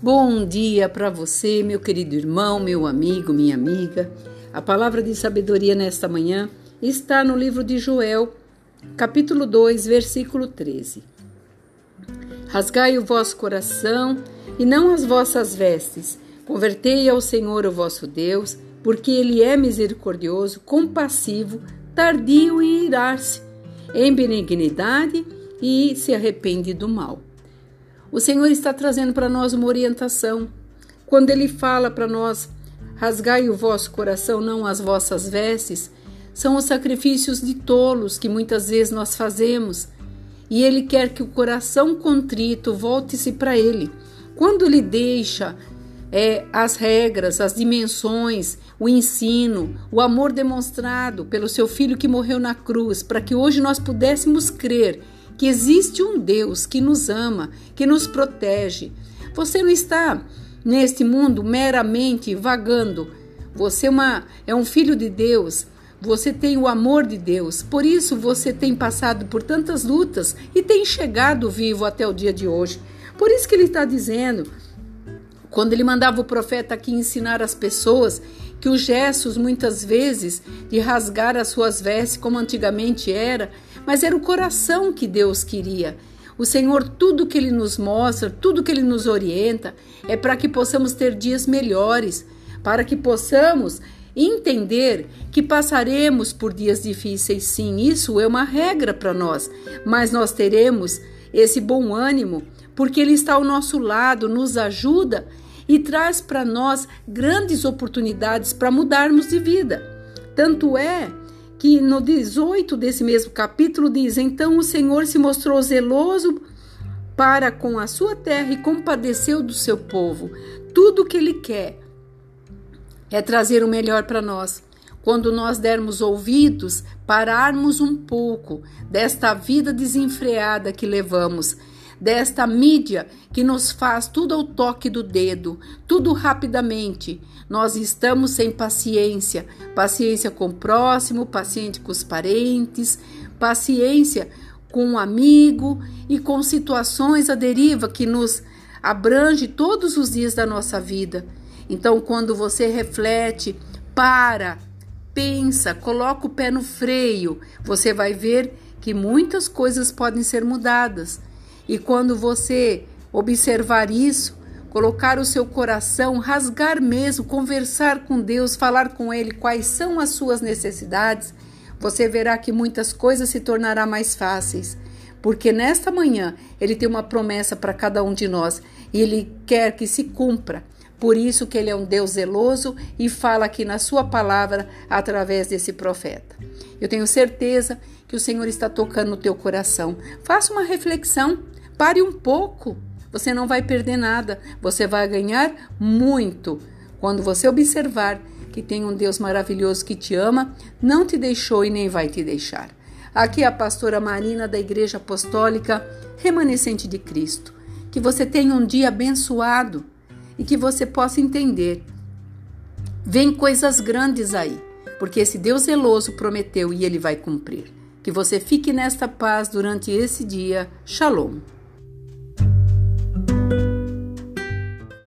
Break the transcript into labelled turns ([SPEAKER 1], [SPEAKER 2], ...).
[SPEAKER 1] Bom dia para você, meu querido irmão, meu amigo, minha amiga. A palavra de sabedoria nesta manhã está no livro de Joel, capítulo 2, versículo 13. Rasgai o vosso coração e não as vossas vestes. Convertei ao Senhor o vosso Deus, porque ele é misericordioso, compassivo, tardio em irar-se, em benignidade e se arrepende do mal. O Senhor está trazendo para nós uma orientação. Quando Ele fala para nós, rasgai o vosso coração, não as vossas vestes, são os sacrifícios de tolos que muitas vezes nós fazemos. E Ele quer que o coração contrito volte-se para Ele. Quando Ele deixa é, as regras, as dimensões, o ensino, o amor demonstrado pelo seu filho que morreu na cruz, para que hoje nós pudéssemos crer que existe um Deus que nos ama, que nos protege. Você não está neste mundo meramente vagando. Você é, uma, é um filho de Deus. Você tem o amor de Deus. Por isso você tem passado por tantas lutas e tem chegado vivo até o dia de hoje. Por isso que ele está dizendo, quando ele mandava o profeta aqui ensinar as pessoas que os gestos, muitas vezes, de rasgar as suas vestes, como antigamente era, mas era o coração que Deus queria. O Senhor, tudo que Ele nos mostra, tudo que Ele nos orienta, é para que possamos ter dias melhores, para que possamos entender que passaremos por dias difíceis, sim, isso é uma regra para nós, mas nós teremos esse bom ânimo, porque Ele está ao nosso lado, nos ajuda e traz para nós grandes oportunidades para mudarmos de vida. Tanto é que no 18 desse mesmo capítulo diz: Então o Senhor se mostrou zeloso para com a sua terra e compadeceu do seu povo. Tudo o que ele quer é trazer o melhor para nós. Quando nós dermos ouvidos, pararmos um pouco desta vida desenfreada que levamos desta mídia que nos faz tudo ao toque do dedo, tudo rapidamente. Nós estamos sem paciência, paciência com o próximo, paciente com os parentes, paciência com um amigo e com situações à deriva que nos abrange todos os dias da nossa vida. Então, quando você reflete, para, pensa, coloca o pé no freio, você vai ver que muitas coisas podem ser mudadas. E quando você observar isso, colocar o seu coração, rasgar mesmo, conversar com Deus, falar com Ele quais são as suas necessidades, você verá que muitas coisas se tornarão mais fáceis. Porque nesta manhã Ele tem uma promessa para cada um de nós e Ele quer que se cumpra. Por isso que Ele é um Deus zeloso e fala aqui na Sua palavra através desse profeta. Eu tenho certeza que o Senhor está tocando no teu coração. Faça uma reflexão Pare um pouco. Você não vai perder nada, você vai ganhar muito. Quando você observar que tem um Deus maravilhoso que te ama, não te deixou e nem vai te deixar. Aqui é a pastora Marina da Igreja Apostólica Remanescente de Cristo. Que você tenha um dia abençoado e que você possa entender. Vem coisas grandes aí, porque esse Deus zeloso prometeu e ele vai cumprir. Que você fique nesta paz durante esse dia. Shalom.